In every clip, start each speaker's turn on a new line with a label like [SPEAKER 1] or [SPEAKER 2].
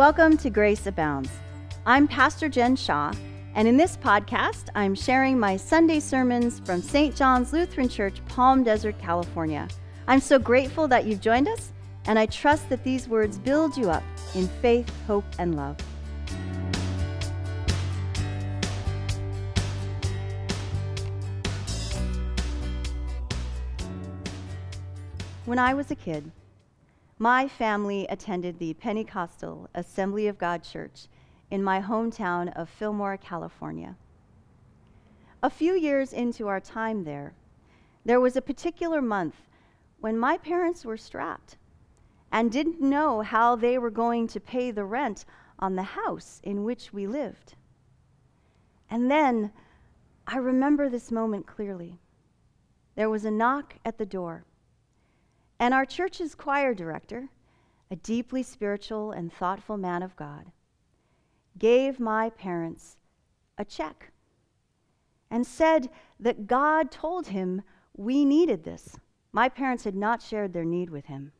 [SPEAKER 1] Welcome to Grace Abounds. I'm Pastor Jen Shaw, and in this podcast, I'm sharing my Sunday sermons from St. John's Lutheran Church, Palm Desert, California. I'm so grateful that you've joined us, and I trust that these words build you up in faith, hope, and love. When I was a kid, my family attended the Pentecostal Assembly of God Church in my hometown of Fillmore, California. A few years into our time there, there was a particular month when my parents were strapped and didn't know how they were going to pay the rent on the house in which we lived. And then I remember this moment clearly. There was a knock at the door. And our church's choir director, a deeply spiritual and thoughtful man of God, gave my parents a check and said that God told him we needed this. My parents had not shared their need with him.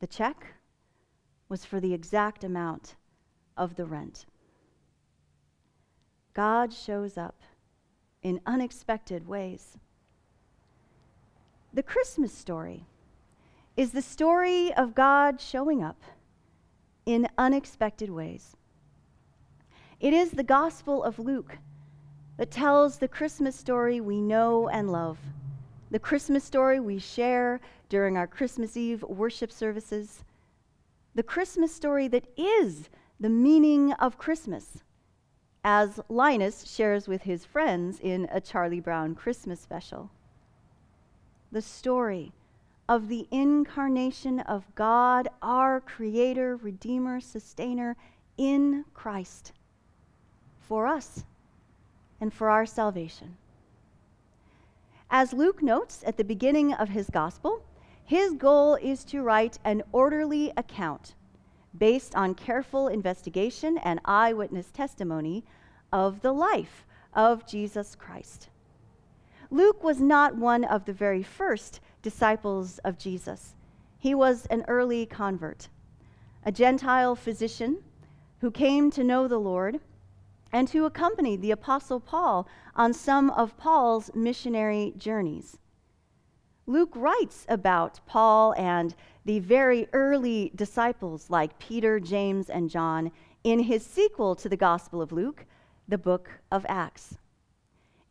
[SPEAKER 1] The check was for the exact amount of the rent. God shows up in unexpected ways. The Christmas story is the story of God showing up in unexpected ways. It is the Gospel of Luke that tells the Christmas story we know and love, the Christmas story we share during our Christmas Eve worship services, the Christmas story that is the meaning of Christmas, as Linus shares with his friends in a Charlie Brown Christmas special the story of the incarnation of God, our Creator, Redeemer, Sustainer, in Christ for us and for our salvation. As Luke notes at the beginning of his gospel, his goal is to write an orderly account based on careful investigation and eyewitness testimony of the life of Jesus Christ. Luke was not one of the very first disciples of Jesus. He was an early convert, a Gentile physician who came to know the Lord and who accompanied the Apostle Paul on some of Paul's missionary journeys. Luke writes about Paul and the very early disciples like Peter, James, and John in his sequel to the Gospel of Luke, the book of Acts.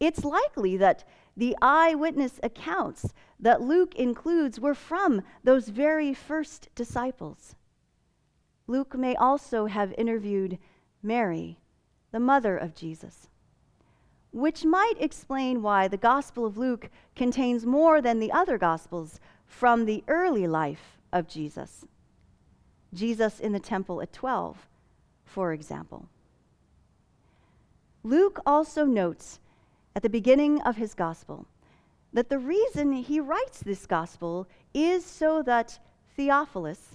[SPEAKER 1] It's likely that the eyewitness accounts that Luke includes were from those very first disciples. Luke may also have interviewed Mary, the mother of Jesus, which might explain why the Gospel of Luke contains more than the other Gospels from the early life of Jesus. Jesus in the temple at 12, for example. Luke also notes at the beginning of his gospel that the reason he writes this gospel is so that Theophilus,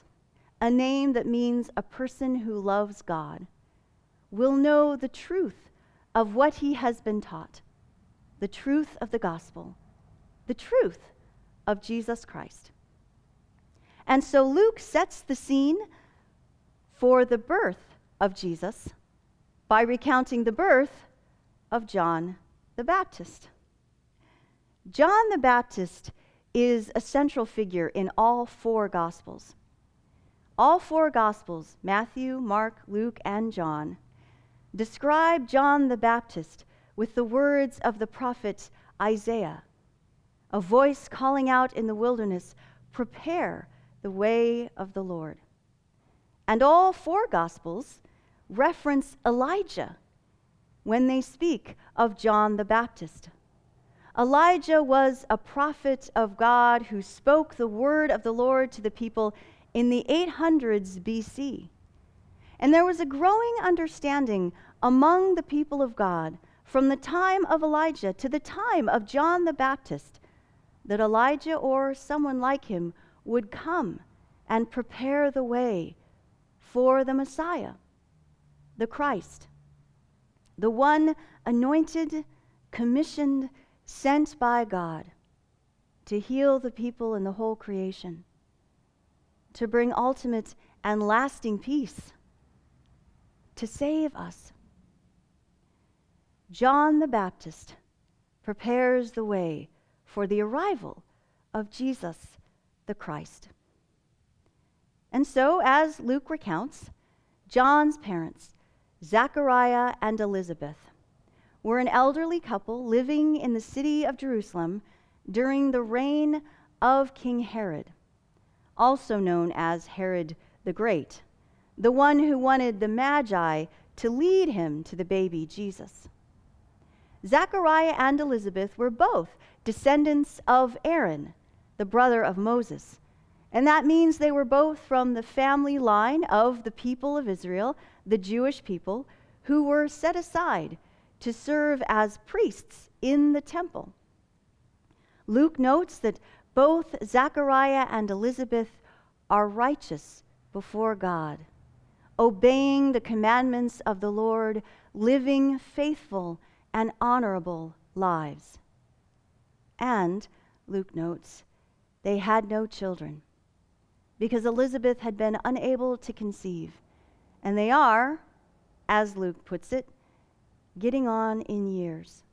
[SPEAKER 1] a name that means a person who loves God, will know the truth of what he has been taught, the truth of the gospel, the truth of Jesus Christ. And so Luke sets the scene for the birth of Jesus by recounting the birth of John the Baptist. John the Baptist is a central figure in all four Gospels. All four Gospels, Matthew, Mark, Luke, and John, describe John the Baptist with the words of the prophet Isaiah, a voice calling out in the wilderness, Prepare the way of the Lord. And all four Gospels reference Elijah when they speak of John the Baptist. Elijah was a prophet of God who spoke the word of the Lord to the people in the 800s BC. And there was a growing understanding among the people of God from the time of Elijah to the time of John the Baptist that Elijah or someone like him would come and prepare the way for the Messiah, the Christ the one anointed, commissioned, sent by God to heal the people and the whole creation, to bring ultimate and lasting peace to save us. John the Baptist prepares the way for the arrival of Jesus the Christ. And so, as Luke recounts, John's parents, Zachariah and Elizabeth, were an elderly couple living in the city of Jerusalem during the reign of King Herod, also known as Herod the Great, the one who wanted the Magi to lead him to the baby Jesus. Zachariah and Elizabeth were both descendants of Aaron, the brother of Moses. And that means they were both from the family line of the people of Israel, the Jewish people, who were set aside to serve as priests in the temple. Luke notes that both Zachariah and Elizabeth are righteous before God, obeying the commandments of the Lord, living faithful and honorable lives. And, Luke notes, they had no children because Elizabeth had been unable to conceive. And they are, as Luke puts it, getting on in years.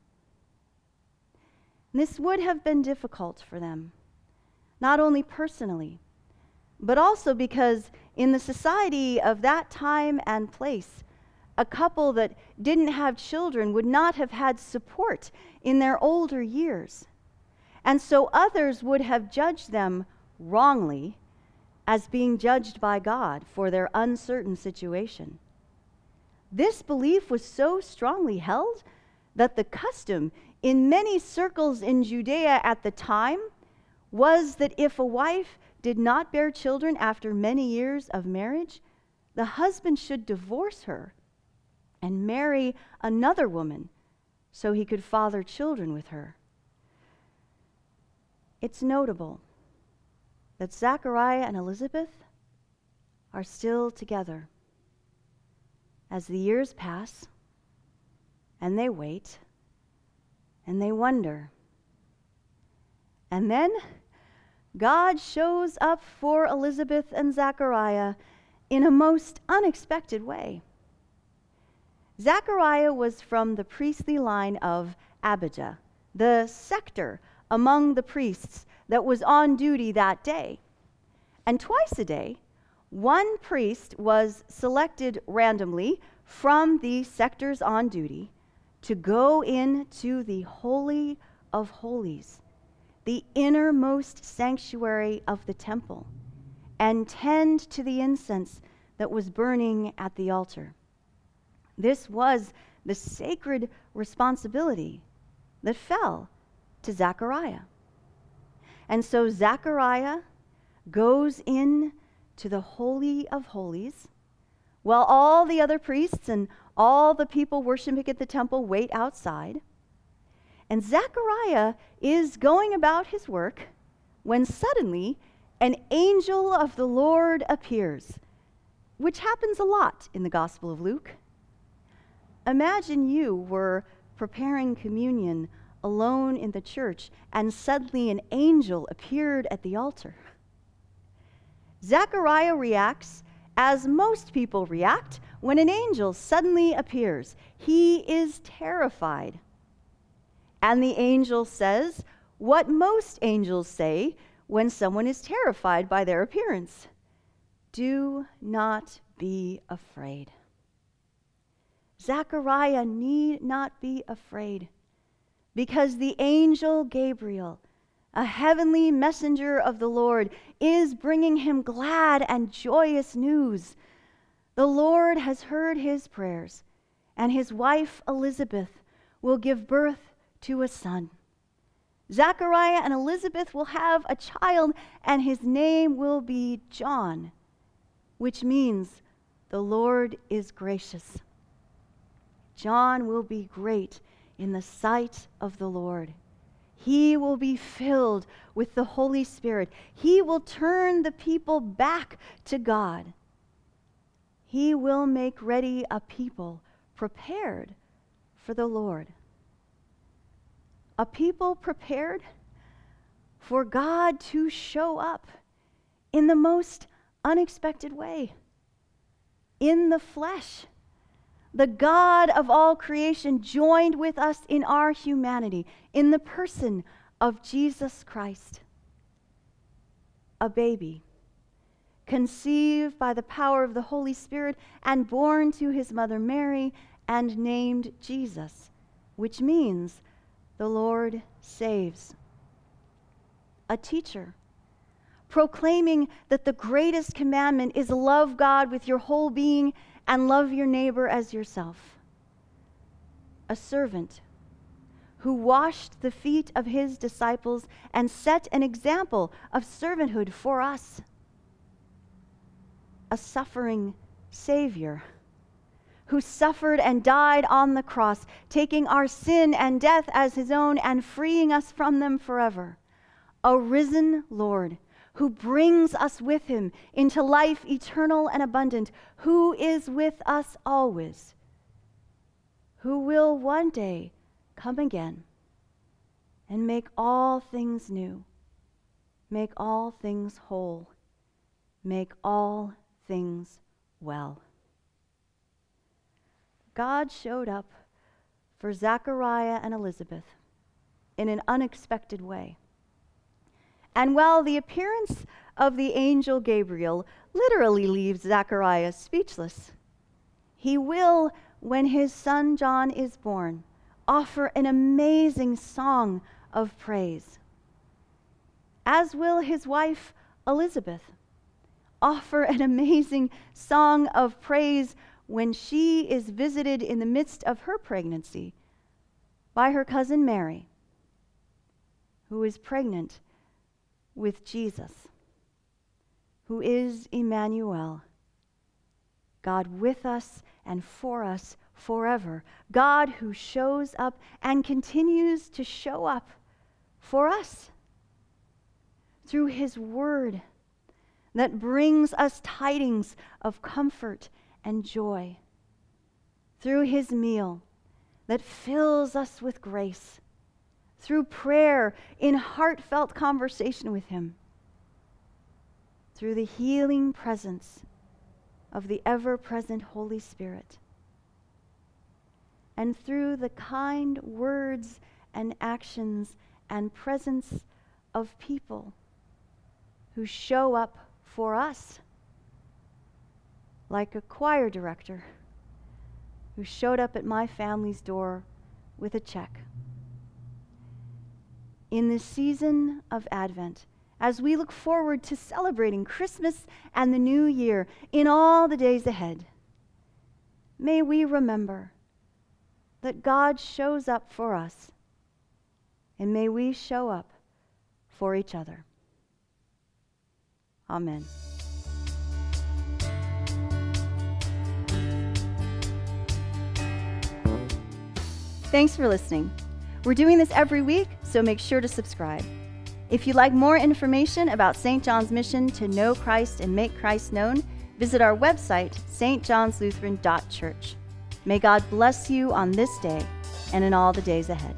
[SPEAKER 1] This would have been difficult for them, not only personally, but also because in the society of that time and place, a couple that didn't have children would not have had support in their older years. And so others would have judged them wrongly as being judged by God for their uncertain situation. This belief was so strongly held that the custom in many circles in Judea at the time was that if a wife did not bear children after many years of marriage, the husband should divorce her and marry another woman so he could father children with her. It's notable that Zachariah and Elizabeth are still together. As the years pass, and they wait, and they wonder. And then God shows up for Elizabeth and Zachariah in a most unexpected way. Zechariah was from the priestly line of Abijah, the sector among the priests that was on duty that day. And twice a day, one priest was selected randomly from the sectors on duty to go into the Holy of Holies, the innermost sanctuary of the temple, and tend to the incense that was burning at the altar. This was the sacred responsibility that fell to Zechariah. And so Zechariah goes in to the Holy of Holies while all the other priests and all the people worshiping at the temple wait outside. And Zechariah is going about his work when suddenly an angel of the Lord appears, which happens a lot in the Gospel of Luke. Imagine you were preparing communion alone in the church and suddenly an angel appeared at the altar. Zechariah reacts as most people react when an angel suddenly appears. He is terrified. And the angel says what most angels say when someone is terrified by their appearance Do not be afraid. Zechariah need not be afraid because the angel Gabriel, a heavenly messenger of the Lord, is bringing him glad and joyous news. The Lord has heard his prayers, and his wife Elizabeth will give birth to a son. Zechariah and Elizabeth will have a child, and his name will be John, which means the Lord is gracious. John will be great in the sight of the Lord. He will be filled with the Holy Spirit. He will turn the people back to God. He will make ready a people prepared for the Lord. A people prepared for God to show up in the most unexpected way. in the flesh. The God of all creation joined with us in our humanity, in the person of Jesus Christ. A baby, conceived by the power of the Holy Spirit and born to his mother Mary and named Jesus, which means the Lord saves. A teacher proclaiming that the greatest commandment is love God with your whole being and love your neighbor as yourself. A servant who washed the feet of his disciples and set an example of servanthood for us. A suffering Savior who suffered and died on the cross, taking our sin and death as his own and freeing us from them forever. A risen Lord who brings us with him into life eternal and abundant, who is with us always, who will one day come again and make all things new, make all things whole, make all things well. God showed up for Zachariah and Elizabeth in an unexpected way. And while the appearance of the angel Gabriel literally leaves Zacharias speechless, he will, when his son John is born, offer an amazing song of praise. As will his wife Elizabeth offer an amazing song of praise when she is visited in the midst of her pregnancy by her cousin Mary, who is pregnant with Jesus, who is Emmanuel, God with us and for us forever, God who shows up and continues to show up for us through his word that brings us tidings of comfort and joy, through his meal that fills us with grace through prayer, in heartfelt conversation with Him, through the healing presence of the ever present Holy Spirit, and through the kind words and actions and presence of people who show up for us, like a choir director who showed up at my family's door with a check in this season of Advent, as we look forward to celebrating Christmas and the new year in all the days ahead, may we remember that God shows up for us, and may we show up for each other. Amen. Thanks for listening. We're doing this every week, so make sure to subscribe. If you'd like more information about St. John's mission to know Christ and make Christ known, visit our website, stjohnslutheran.church. May God bless you on this day and in all the days ahead.